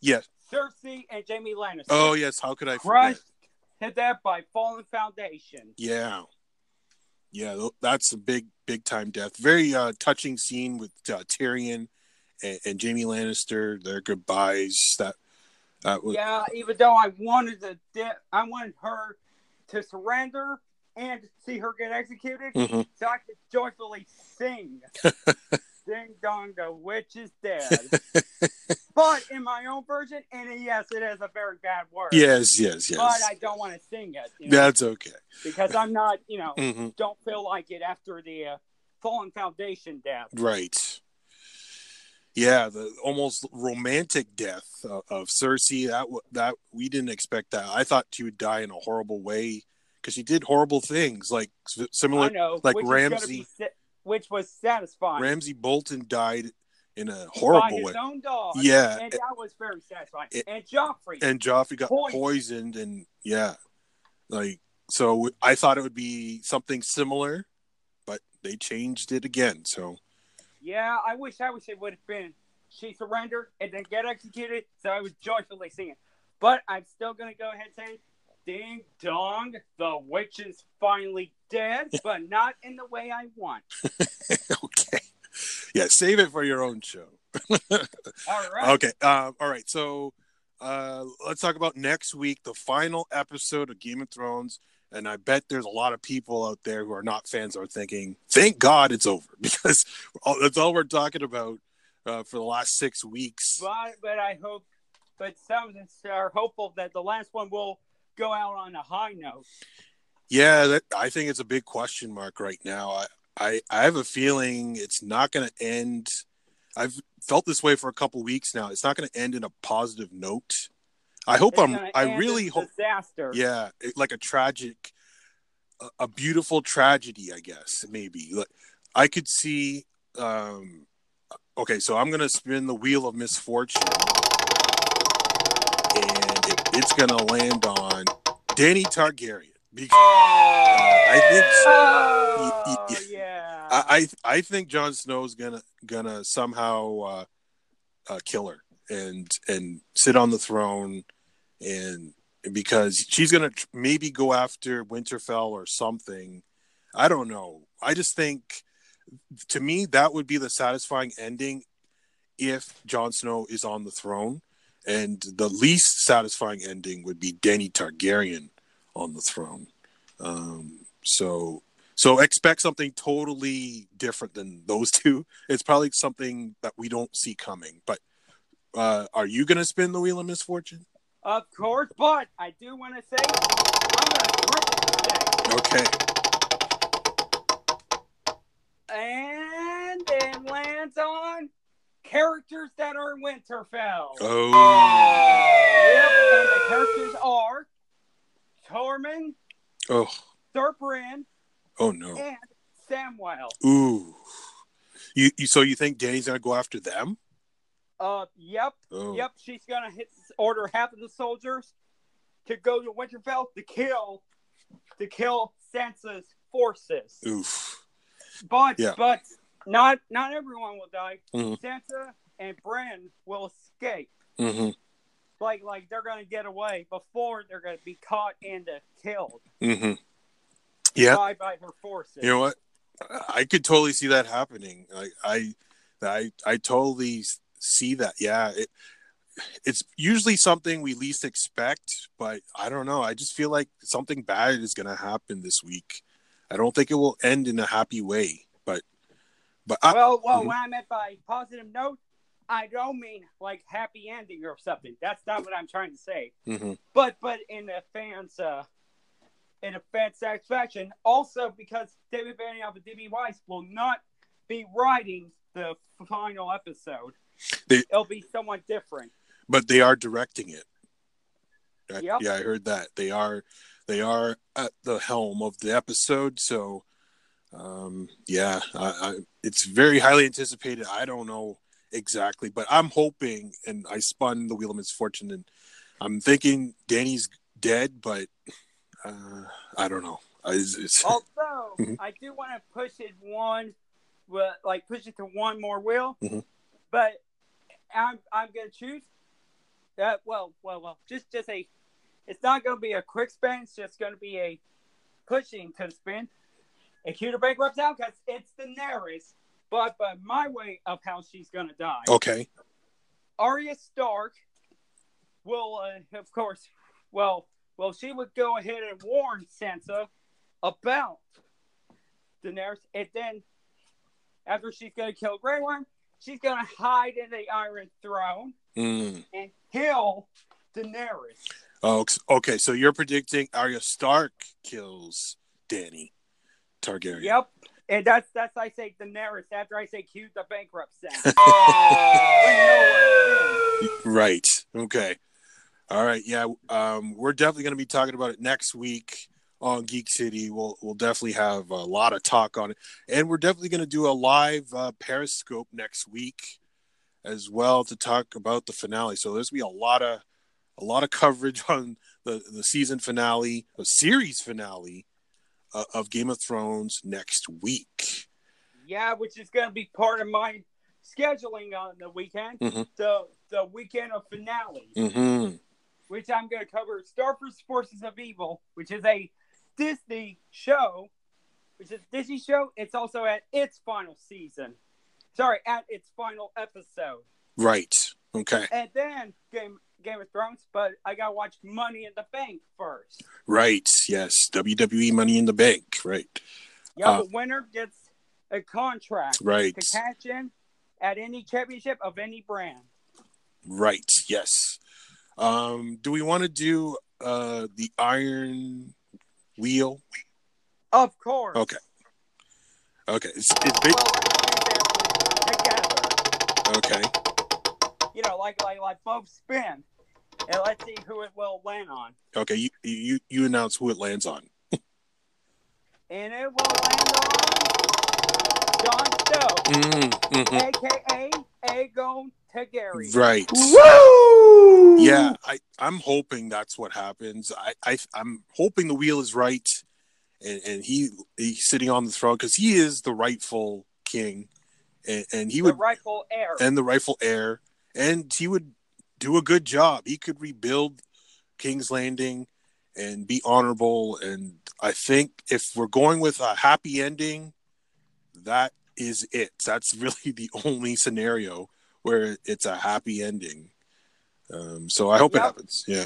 Yeah. Cersei and Jaime Lannister. Oh yes. How could I forget? crushed that by fallen foundation. Yeah. Yeah, that's a big, big time death. Very uh, touching scene with uh, Tyrion and, and Jaime Lannister. Their goodbyes. That was Yeah, even though I wanted the de- I wanted her to surrender and see her get executed, Mhm. so I could joyfully sing, "Ding dong, the witch is dead." but in my own version, and yes, it is a very bad word. yes, yes, yes. But I don't want to sing it you know, That's okay. because I'm not, you know, hmm don't feel like it after the uh, fallen foundation death. Right. Yeah, the almost romantic death of, of Cersei. That that we didn't expect that. I thought she would die in a horrible way because she did horrible things, like similar. know, like sa- which was satisfying. Ramsay Bolton died in a horrible way. Yeah, and that was very satisfying. it- and Joffrey, and Joffrey got Poisoned. poisoned, and yeah, like so. I thought it would be something similar, but they changed it again. So yeah, I wish I wish it would have been she surrendered and then get executed, so I was joyfully singing. But I'm still gonna go ahead and say, "Ding dong, the witch is finally dead," but not in the way I want. okay, yeah, save it for your own show. All right. Okay, um, all right. So uh, let's talk about next week, the final episode of Game of Thrones. And I bet there's a lot of people out there who are not fans are thinking, "Thank God it's over," because all, that's all we're talking about uh, for the last six weeks. But but I hope, but some are hopeful that the last one will go out on a high note. Yeah, that, I think it's a big question mark right now. I, I, I have a feeling it's not going to end. I've felt this way for a couple weeks now. It's not going to end in a positive note. I hope I'm. I really hope. disaster. Yeah, it, like a tragic, a, a beautiful tragedy. I guess maybe. Like I could see. um Okay, so I'm going to spin the wheel of misfortune, and it, it's going to land on Dany Targaryen because I think. Oh, Y- y- yeah. I, I I think Jon Snow's gonna gonna somehow uh, uh, kill her and and sit on the throne and because she's gonna maybe go after Winterfell or something. I don't know. I just think to me that would be the satisfying ending if Jon Snow is on the throne, and the least satisfying ending would be Dany Targaryen on the throne. Um, so so expect something totally different than those two. It's probably something that we don't see coming. But uh, are you going to spin the wheel of misfortune? Of course, but I do want to say I'm going to say. And it lands on characters that are in Winterfell. Oh, Yep, and the characters are Tormund, oh, Ser Brienne, Oh no. and Samwell. Ooh. You, you so you think Dany's gonna go after them? Uh, yep, Oh. yep. She's gonna hit order half of the soldiers to go to Winterfell to kill to kill Sansa's forces. Oof. But Yeah. but not not everyone will die. Mhm. Sansa and Bran will escape. Mm-hmm. Like like they're gonna get away before they're gonna be caught and uh, killed Mm-hmm. Yeah. by by her forces. You know what? I could totally see that happening. Like I, I, I totally see that. Yeah, it, it's usually something we least expect, but I don't know. I just feel like something bad is going to happen this week. I don't think it will end in a happy way, but, but I, well, well, Mhm. what I meant by positive note, I don't mean like happy ending or something. That's not what I'm trying to say. Mhm. But but in the fans, uh, in a fan satisfaction, also because David Benioff and D.B. Weiss will not be writing the final episode. They- It'll be somewhat different. but they are directing it. Yep. Yeah, I heard that they are, they are at the helm of the episode. So, um, yeah, I, I, it's very highly anticipated. I don't know exactly, but I'm hoping, and I spun the wheel of misfortune, and I'm thinking Dany's dead, but uh, I don't know. I, it's, Although Mhm. I do want to push it one, like push it to one more wheel, Mhm. but I'm I'm gonna choose that. Well, well, well, just just a. It's not gonna be a quick spin. It's just gonna be a pushing to the spin. A cuter bankrupts out because it's the Daenerys, but but my way of how she's gonna die. okay. Arya Stark will, uh, of course, well, well, she would go ahead and warn Sansa about Daenerys, and then after she's going to kill Grey Worm, she's going to hide in the Iron Throne Mm. and kill Daenerys. Oh, okay. So you're predicting Arya Stark kills Dany Targaryen. Yep. And that's that's I say Daenerys after I say cue the bankrupt sound. Right. Okay. All right. Yeah. Um, we're definitely going to be talking about it next week on Geek City. We'll we'll definitely have a lot of talk on it, and we're definitely going to do a live uh, Periscope next week as well to talk about the finale. So there's gonna be a lot of a lot of coverage on the the season finale, a series finale uh, of Game of Thrones next week. Yeah, which is going to be part of my scheduling on the weekend. Mhm. The the weekend of finale, Mm-hmm. which I'm going to cover Starford's Forces of Evil, which is a Disney show, which is Disney show. It's also at its final season. Sorry, at its final episode. Right. Okay. And then Game Game of Thrones, but I got to watch Money in the Bank first. Right. Yes. WWE Money in the Bank. Right. Yeah, Uh, the winner gets a contract Right. to cash in at any championship of any brand. Right. Yes. Um, do we want to do uh the Iron Wheel? Of course. Okay. Okay. It's, it's big. Okay. You know, like like like both spin, and let's see who it will land on. Okay. You you you announce who it lands on. And it will land on Jon Snow, Mm, mhm. aka Aegon Targaryen. Right. Woo! Yeah. I I'm hoping that's what happens. I, I I'm hoping the wheel is right, and and he he's sitting on the throne because he is the rightful king, and and he the would rightful heir. and the rightful heir, and he would do a good job. He could rebuild King's Landing and be honorable. And I think if we're going with a happy ending, that is it. That's really the only scenario where it's a happy ending. Um, so I hope it happens. Yeah.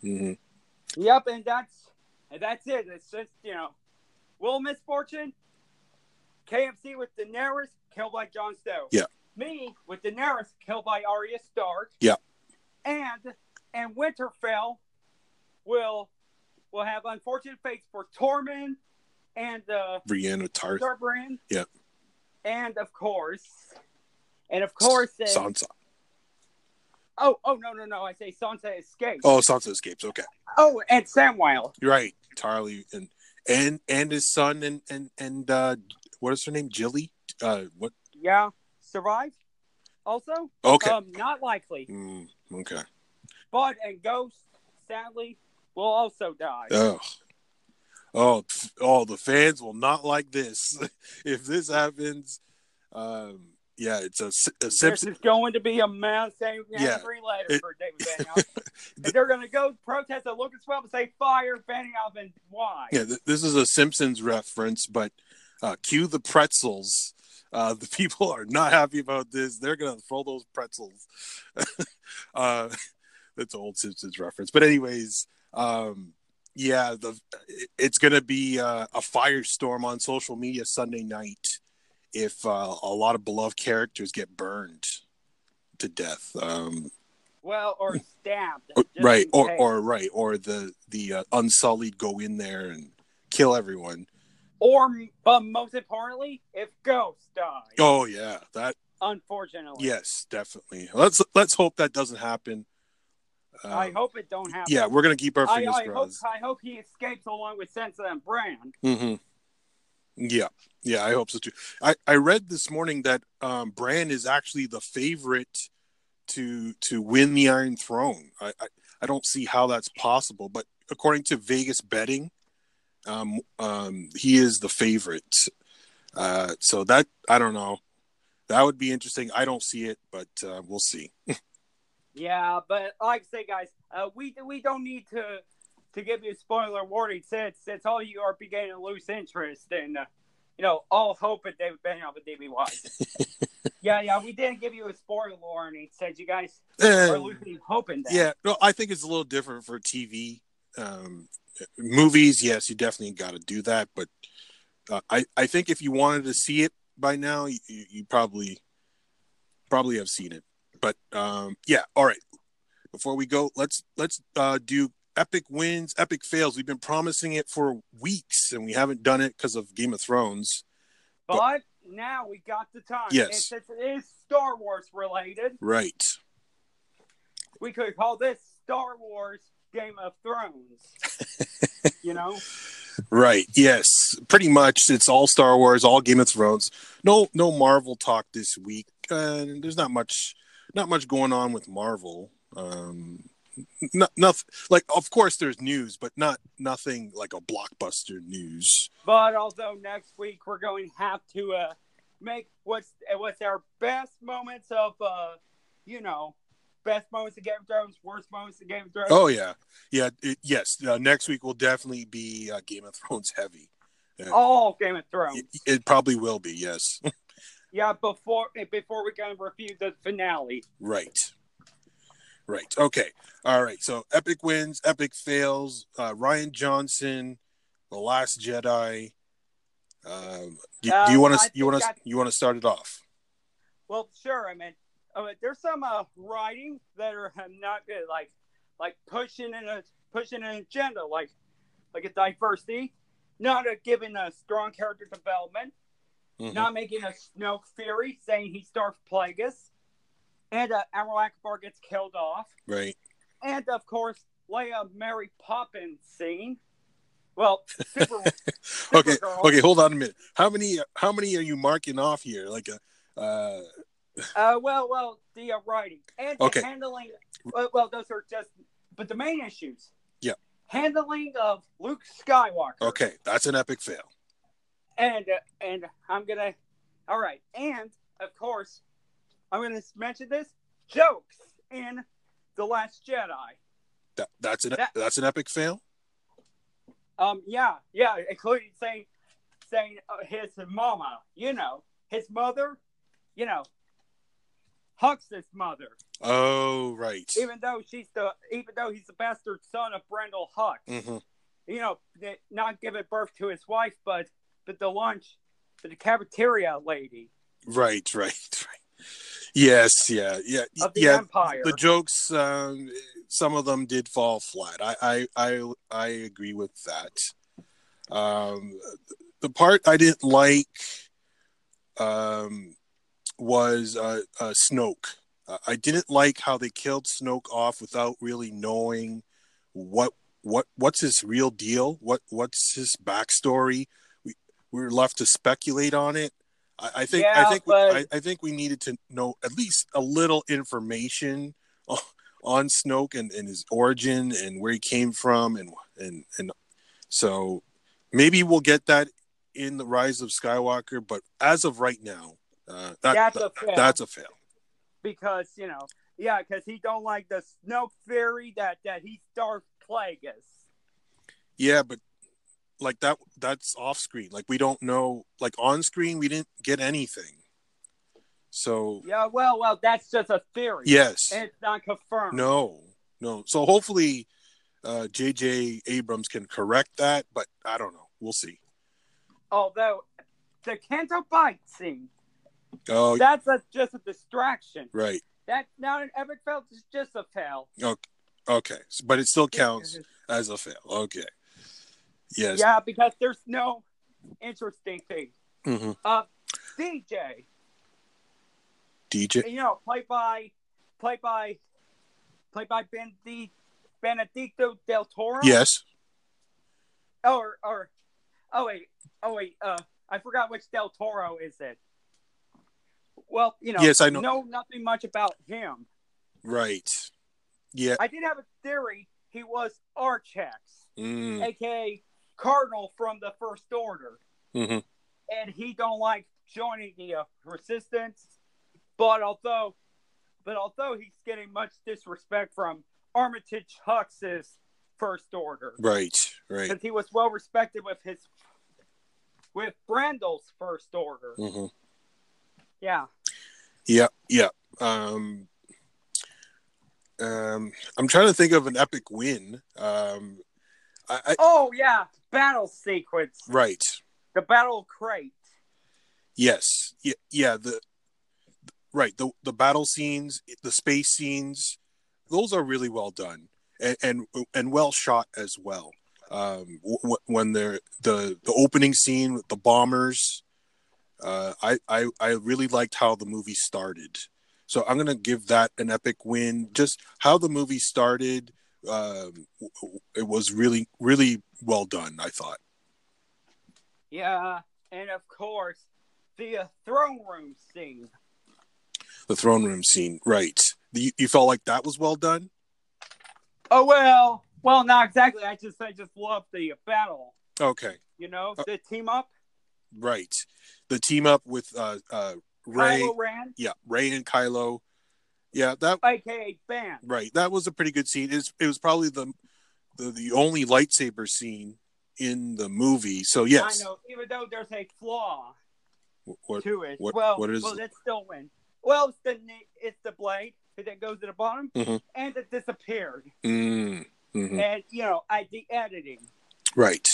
hmm Yep, and that's and that's it. It's just you know, Will Misfortune, KMC with Daenerys killed by Jon Snow. Yeah. Me with Daenerys killed by Arya Stark. Yeah. And and Winterfell will will have unfortunate fates for Tormund and uh Brienne Tarth, Starbrand. Yeah. And of course, and of course, uh, Sansa. oh oh no no no! I say Sansa escapes. Oh, Sansa escapes. Okay. Oh, and Samwell. You're right. Tarly and and and his son and and and uh, what is her name? Gilly. Uh, what? Yeah, survive. Also, Okay. um, not likely. Mm, okay. Bud and Ghost, sadly, will also die. Oh. Oh, oh, the fans will not like this. if this happens, um, yeah, it's a, a this is going to be a mass angry Yeah. letter It- for David they're going to go protest at Lucasfilm and say fire Benioff and why? Yeah, th- this is a Simpsons reference, but uh, cue the pretzels. Uh, the people are not happy about this. They're gonna throw those pretzels. uh, that's an old Simpsons reference. But anyways, um, yeah, the it's gonna be uh, a firestorm on social media Sunday night if uh, a lot of beloved characters get burned to death. Um, Well, or stabbed. right, or or right, or the the uh, unsullied go in there and kill everyone. or but most importantly, if Ghost dies. Oh yeah, that Unfortunately. yes, definitely. Let's let's hope that doesn't happen. Um, I hope it don't happen. Yeah, we're gonna keep our fingers I hope crossed. I hope he escapes along with Sansa and Bran. hmm Yeah, yeah, I hope so too. I I read this morning that um, Bran is actually the favorite to to win the Iron Throne. I, I I don't see how that's possible, but according to Vegas betting, um, um, he is the favorite. Uh, so that I don't know. That would be interesting. I don't see it, but uh, we'll see. Yeah, but like I say, guys, uh, we we don't need to to give you a spoiler warning since since all you are beginning to lose interest in, uh, you know, all hope in David Benioff and DB Weiss. yeah, yeah, we didn't give you a spoiler warning since you guys Eh, are losing hope in that. yeah, no, I think it's a little different for TV. Um, movies, yes, you definitely got to do that, but uh, I I think if you wanted to see it by now, you, you probably probably have seen it. But um, yeah, all right. Before we go, let's let's uh, do epic wins, epic fails. We've been promising it for weeks, and we haven't done it because of Game of Thrones. But now we got the time. Yes. It is Star Wars related, Right. we could call this Star Wars Game of Thrones. you know? Right. Yes. Pretty much. It's all Star Wars, all Game of Thrones. No, no Marvel talk this week. Uh, there's not much, not much going on with Marvel. Um, not nothing. Like, of course, there's news, but not nothing like a blockbuster news. But although next week we're going to have to uh, make what's what's our best moments of uh, you know, best moments of Game of Thrones, worst moments of Game of Thrones. Oh yeah, yeah. It, yes. Uh, next week will definitely be uh, Game of Thrones heavy. All Game of Thrones. It, it probably will be. Yes. Yeah, before before we kind of review the finale. Right. Right. Okay. All right. So epic wins, epic fails. Uh, Rian Johnson, The Last Jedi. Um, do, do you Uh, want to you want to you want to start it off? Well, sure. I mean, uh, there's some uh, writing that are not good, like like pushing in a pushing an agenda, like like a diversity, not a giving a strong character development, Mhm. not making a Snoke Fury saying he's Darth Plagueis, and uh, Admiral Ackbar gets killed off, Right. and of course Leia Mary Poppins scene. Well, super. Okay. Okay. Hold on a minute. How many how many are you marking off here? Like a. Uh, Uh, well, well, the uh, writing and the Okay. handling. Well, well, those are just, but the main issues. Yeah. Handling of Luke Skywalker. okay, that's an epic fail. And uh, and I'm gonna. All right, and of course, I'm gonna mention this jokes in the Last Jedi. That, that's an That- that's an epic fail. Um, yeah, yeah, including saying saying uh, his mama, you know, his mother, you know, Hux's mother. Oh right. even though she's the even though he's the bastard son of Brendol Hux, hmm you know, not giving birth to his wife, but but the lunch, but the cafeteria lady Right. Right. Right. Yes. Yeah. Yeah. of the yeah. empire. the jokes um, some of them did fall flat I, I i i agree with that um the part i didn't like um was uh, uh snoke uh, i didn't like how they killed snoke off without really knowing what what what's his real deal? What what's his backstory? We we're left to speculate on it. I, I think Yeah, I think but- we, I, I think we needed to know at least a little information on, Snoke and, and his origin and where he came from and and and so maybe we'll get that in the Rise of Skywalker. But as of right now, uh, that, That's a fail. that's a fail. because you know, yeah, because he don't like the Snoke theory that that he's Darth Plagueis. Yeah, but like that that's off screen. Like we don't know like on screen we didn't get anything. So Yeah, well, well, that's just a theory. yes. and it's not confirmed. No. No. So hopefully uh JJ Abrams can correct that, but I don't know. We'll see. Although the Canto Bight scene, Oh, that's a, just a distraction. right. That's not an epic fail. It's just a fail. Okay okay. But it still counts as a fail. Okay. Yes. Yeah, because there's no interesting thing. hmm Uh, DJ, DJ. you know, played by, played by, played by Benendi- Benedicto del Toro. Yes. Or, or, oh wait, oh wait, uh, I forgot which del Toro is it. Well, you know, Yes, I know. know nothing much about him. Right. Yeah. I did have a theory. He was Archex, Mm. aka Cardinal from the First Order, hmm and he don't like joining the uh, Resistance. But although, but although he's getting much disrespect from Armitage Hux's First Order, Right. Right. because he was well respected with his with Brendol's First Order. hmm Yeah, Yeah, yeah. Um, um, I'm trying to think of an epic win. Um, I, I Oh yeah, battle sequence, right. the battle crate. Yes. Yeah. Yeah. The right. The the battle scenes, the space scenes, those are really well done and and, and well shot as well. Um, w- w- when they're the the opening scene with the bombers, uh, I I I really liked how the movie started. So I'm gonna give that an epic win. Just how the movie started, um, it was really really well done. I thought. Yeah, and of course the uh, throne room scene. The throne room scene, right? You, you felt like that was well done. Oh well, well not exactly. I just I just love the battle. Okay, You know, Uh, the team up. right. The team up with uh, uh, Rey, Kylo Ren, yeah, Rey and Kylo. Yeah, that aka Ben. right. That was a pretty good scene. It was, it was probably the, the the only lightsaber scene in the movie. So yes, I know, even though there's a flaw what, to it. what- well, what is well, it? still win. Well, it's the it's the blade that goes to the bottom, Mhm. and it disappeared. mm, mhm. And you know, I the editing. right.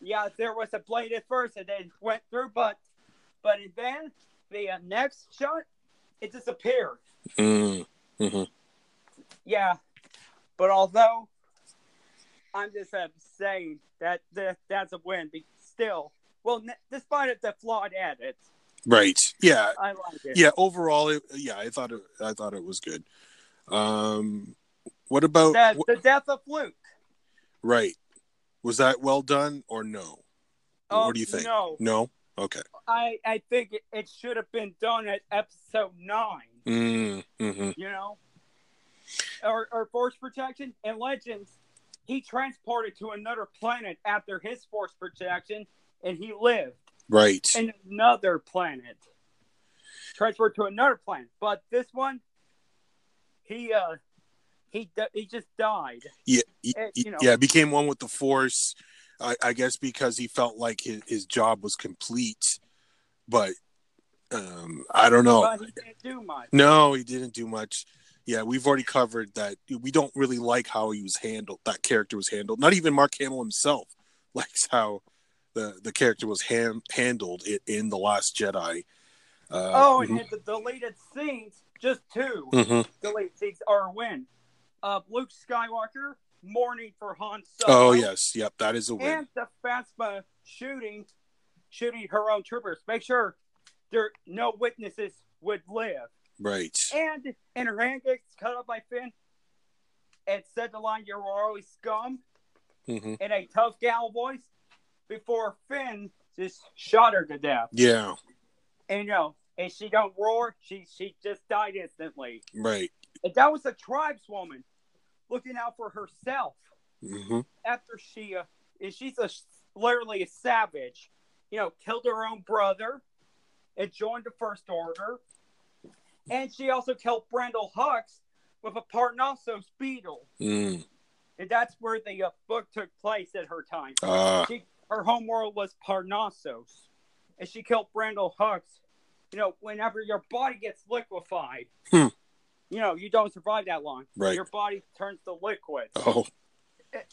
Yeah, there was a blade at first, and then went through, but but then the uh, next shot, it disappeared. Mm, mhm. Yeah, but although I'm just uh, saying that, that that's a win, but still, well, n- despite it, the flawed edits, Right. Yeah. I like it. Yeah. Overall, it, yeah, I thought it. I thought it was good. Um, what about The, the death of Luke. right? Was that well done or no? Um, what do you think? No, No. Okay. I I think it, should have been done at episode nine. Mm, hmm You know, or or force projection and Legends. He transported to another planet after his force projection, and he lived. Right. in another planet. Transferred to another planet, but this one, he uh, he he just died. yeah. eh, you know. Yeah. Became one with the Force. I, I guess because he felt like his, his job was complete, but um, I don't know. But he didn't do much. No, he didn't do much. Yeah, we've already covered that. We don't really like how he was handled. That character was handled. Not even Mark Hamill himself likes how the the character was ham- handled in, in the Last Jedi. Uh, oh, and mhm, the deleted scenes, just two mhm. deleted scenes are a win. Uh, Luke Skywalker mourning for Han Solo. Oh yes, yep, that is a win. and the Phasma shooting, shooting her own troopers. Make sure there no witnesses would live. right. And and her hand gets cut up by Finn and said the line, "You're always scum." hmm in a tough gal voice before Finn just shot her to death. Yeah. And you know, and she don't roar, she she just died instantly. Right. And that was a tribeswoman looking out for herself hmm after she uh, and she's a literally a savage. You know, killed her own brother and joined the First Order. And she also killed Brendol Hux with a Parnassos beetle. Mm. And that's where the uh, book took place at her time. Ah. She, her home world was Parnassos, And she killed Brendol Hux. You know, whenever your body gets liquefied, Hmm. You know, you don't survive that long. Right. Your body turns to liquid. Oh.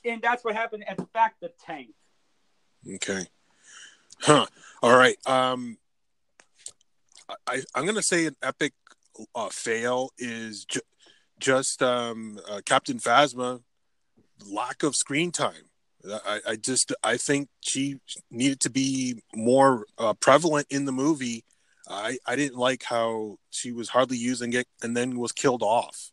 And that's what happened at the back of the tank. Okay. Huh. All right. Um. I I'm gonna say an epic uh, fail is ju- just um uh, Captain Phasma lack of screen time. I, I just I think she needed to be more uh, prevalent in the movie. I I didn't like how she was hardly using it and then was killed off.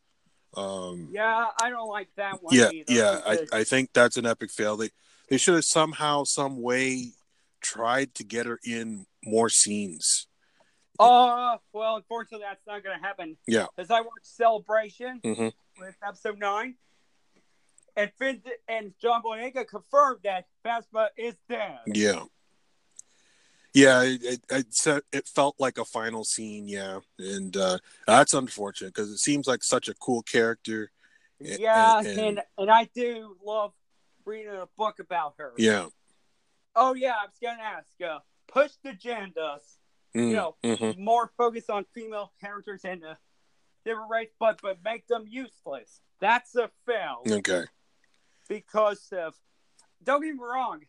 Um, Yeah, I don't like that one yeah, either. yeah. I, because- I think that's an epic fail. They they should have somehow, some way, tried to get her in more scenes. Uh, well, unfortunately, that's not going to happen. Yeah. Because I watched Celebration hmm with episode nine, and Finn and John Boyega confirmed that Phasma is dead. Yeah, yeah. It, it, it it felt like a final scene. Yeah, and uh, that's unfortunate because it seems like such a cool character. Yeah, and- and, and I do love reading a book about her. Yeah. Oh yeah, I was to ask. Uh, push the agendas. Mm, You know, mhm. more focus on female characters and uh, different race, but but make them useless. That's a fail. Okay. because of don't get me wrong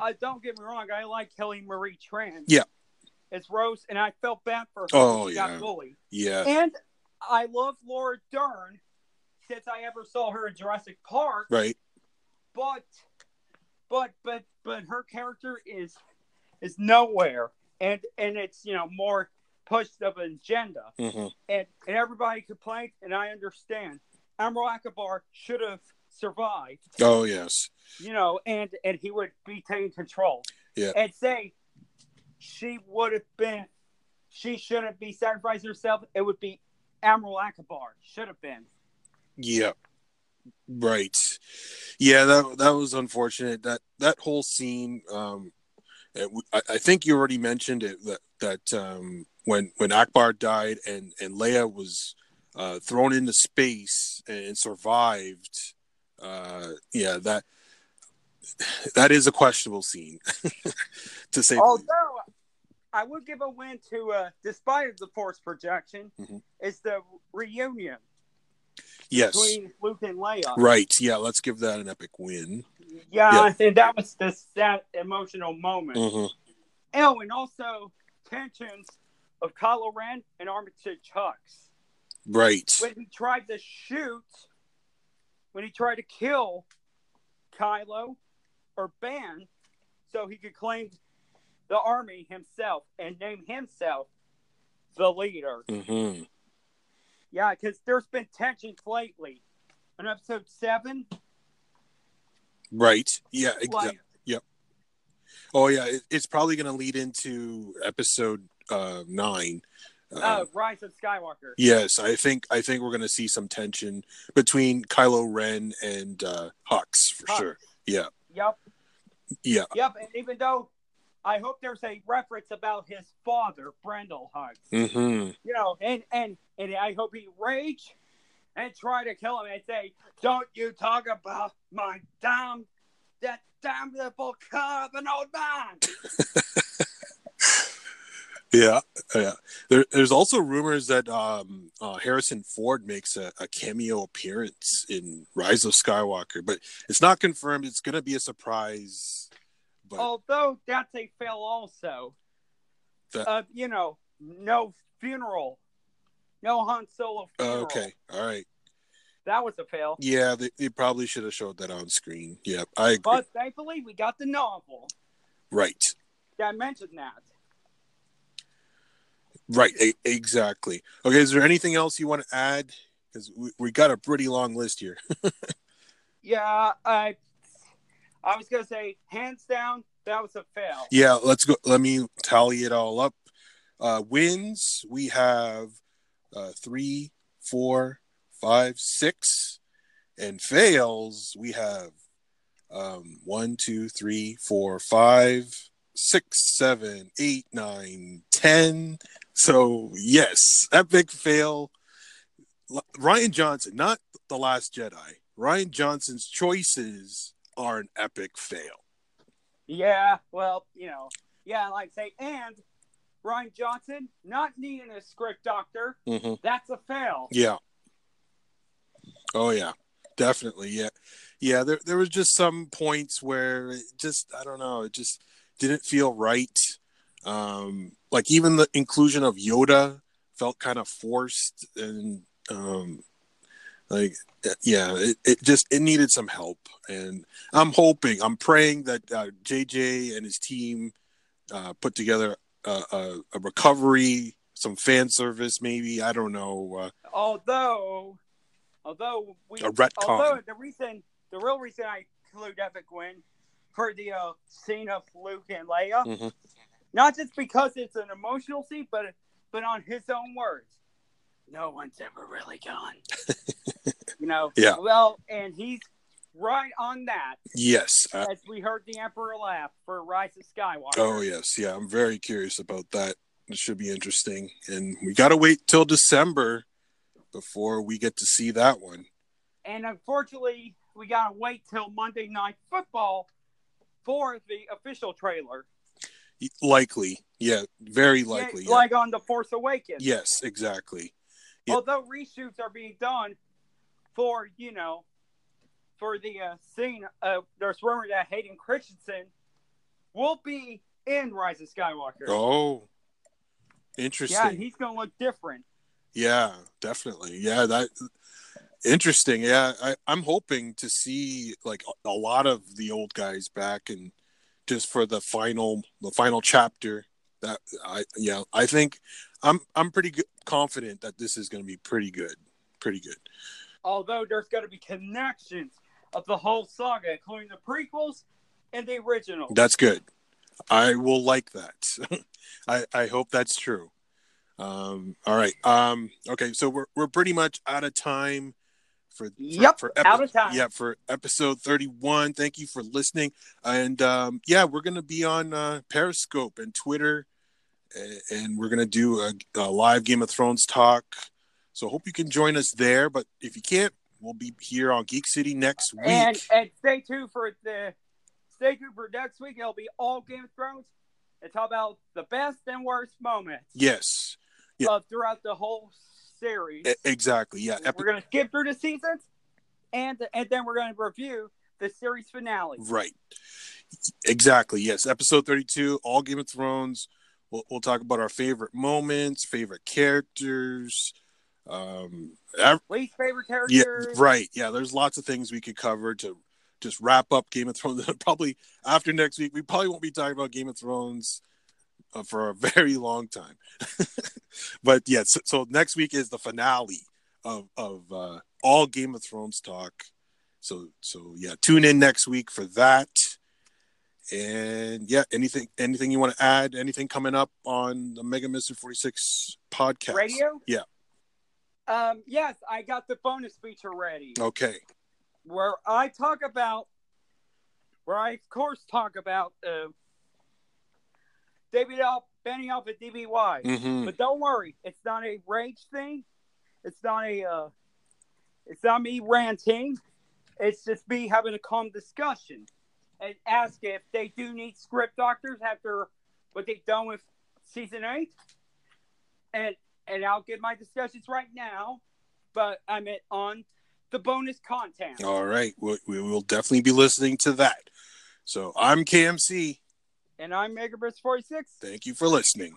uh, don't get me wrong i like kelly marie tran Yeah. it's rose and i felt bad for her Oh, she yeah. Yeah. and i love laura dern since i ever saw her in jurassic park Right. but but but but her character is is nowhere and and it's you know more pushed of an agenda hmm and and everybody complained and i understand Amro Ackbar should have survived Oh yes. you know, and and he would be taking control. Yeah. And say she would have been, she shouldn't be sacrificing herself. It would be Admiral Ackbar. Should have been. Yeah. Right. Yeah, that that was unfortunate. That that whole scene. Um, it I, I think you already mentioned it that that um, when when Ackbar died and and Leia was uh, thrown into space and survived. Uh, yeah, that that is a questionable scene, to say. Although I would give a win to, uh, despite the force projection, Mhm. is the reunion Yes. between Luke and Leia. Right. Yeah. Let's give that an epic win. Yeah, and that was the sad emotional moment. hmm Oh, and also tensions of Kylo Ren and Armitage Hux. Right. when he tried to shoot, when he tried to kill Kylo or Ben, so he could claim the army himself and name himself the leader. hmm Yeah, because there's been tensions lately. In episode seven, Right. Yeah. Exactly. like, Oh yeah, it, it's probably going to lead into episode uh, nine. Uh, uh, Rise of Skywalker. yes, I think I think we're going to see some tension between Kylo Ren and uh, Hux for Hux. sure. Yeah, Yep, yeah, yep. And even though I hope there's a reference about his father, Brendol Hux. hmm you know, and and and I hope he rage and try to kill him and say, "Don't you talk about my damn that damnable car of an old man." Yeah, yeah. There, there's also rumors that um, uh, Harrison Ford makes a, a cameo appearance in Rise of Skywalker, but it's not confirmed. It's going to be a surprise. But Although that's a fail, also. That- Uh, you know, no funeral, no Han Solo uh, okay, all right. that was a fail. Yeah, they, they probably should have showed that on screen. Yeah, I agree. But thankfully, we got the novel right. that mentioned that. Right, exactly. Okay, is there anything else you want to add? Because we, we got a pretty long list here. Yeah, I I was gonna say hands down that was a fail. Yeah, let's go. Let me tally it all up. Uh, wins we have uh, three, four, five, six, and fails we have um, one, two, three, four, five, six, seven, eight, nine, ten. So yes, epic fail. Rian Johnson, not the Last Jedi. Rian Johnson's choices are an epic fail. Yeah, well, you know, yeah, like say, and Rian Johnson not needing a script doctor, Mm-hmm. that's a fail. Yeah. Oh yeah, definitely. Yeah, yeah. There there was just some points where it just I don't know, it just didn't feel right. Um, like even the inclusion of Yoda felt kind of forced, and um, like yeah, it, it just it needed some help. And I'm hoping, I'm praying that uh, JJ and his team uh, put together a, a, a recovery, some fan service, maybe. I don't know. Uh, Although, although we, A retcon. although the reason, the real reason I include Epic Win for the uh, scene of Luke and Leia, Mhm. not just because it's an emotional scene, but but on his own words, no one's ever really gone. you know. Yeah. Well, and he's right on that. Yes. Uh, as we heard the Emperor laugh for Rise of Skywalker. oh, yes. Yeah. I'm very curious about that. It should be interesting. And we got to wait till December before we get to see that one. And unfortunately, we gotta wait till Monday Night Football for the official trailer. Likely. Yeah. Very likely. Yeah, Yeah. like on The Force Awakens. Yes, exactly. yeah. Although reshoots are being done for, you know, for the uh, scene, uh, there's rumor that Hayden Christensen will be in Rise of Skywalker. Oh, interesting. yeah, he's gonna look different. Yeah, definitely. Yeah, that interesting. Yeah, I, I'm hoping to see like a, a lot of the old guys back and just for the final the final chapter. That I yeah, I think I'm I'm pretty good, confident that this is going to be pretty good, pretty good. although there's going to be connections of the whole saga, including the prequels and the original. That's good. I will like that. I I hope that's true. Um, all right. Um, okay, so we're we're pretty much out of time for for, Yep, for out of time. Yeah, for episode thirty one. Thank you for listening, and um, yeah, we're gonna be on uh, Periscope and Twitter, and we're gonna do a, a live Game of Thrones talk. So hope you can join us there. But if you can't, we'll be here on Geek City next week. and and stay tuned for the stay tuned for next week. It'll be all Game of Thrones. It's all about the best and worst moments yes, Yeah. of throughout the whole series. exactly. Yeah, we're gonna skip through the seasons, and and then we're gonna review the series finale. Right. Exactly. Yes. Episode 32, all Game of Thrones. We'll, we'll talk about our favorite moments, favorite characters. Um, ev- Least favorite characters. yeah, characters. right. Yeah. There's lots of things we could cover to just wrap up Game of Thrones. probably after next week, we probably won't be talking about Game of Thrones uh, for a very long time. but yeah, so, so next week is the finale of, of uh, all Game of Thrones talk. So so yeah, tune in next week for that. And yeah, anything anything you want to add? Anything coming up on the Mega Mister Forty Six podcast? Radio. Yeah. Um. Yes, I got the bonus feature ready. Okay. where I talk about, where I of course talk about uh, David Al Benioff at DBY. hmm But don't worry, it's not a rage thing. It's not a. Uh, it's not me ranting. It's just me having a calm discussion and ask if they do need script doctors after what they've done with season eight. And and I'll get my discussions right now, but I'm at, on the bonus content. All right. We, we will definitely be listening to that. So I'm KMC. And I'm Megaburst 46. Thank you for listening.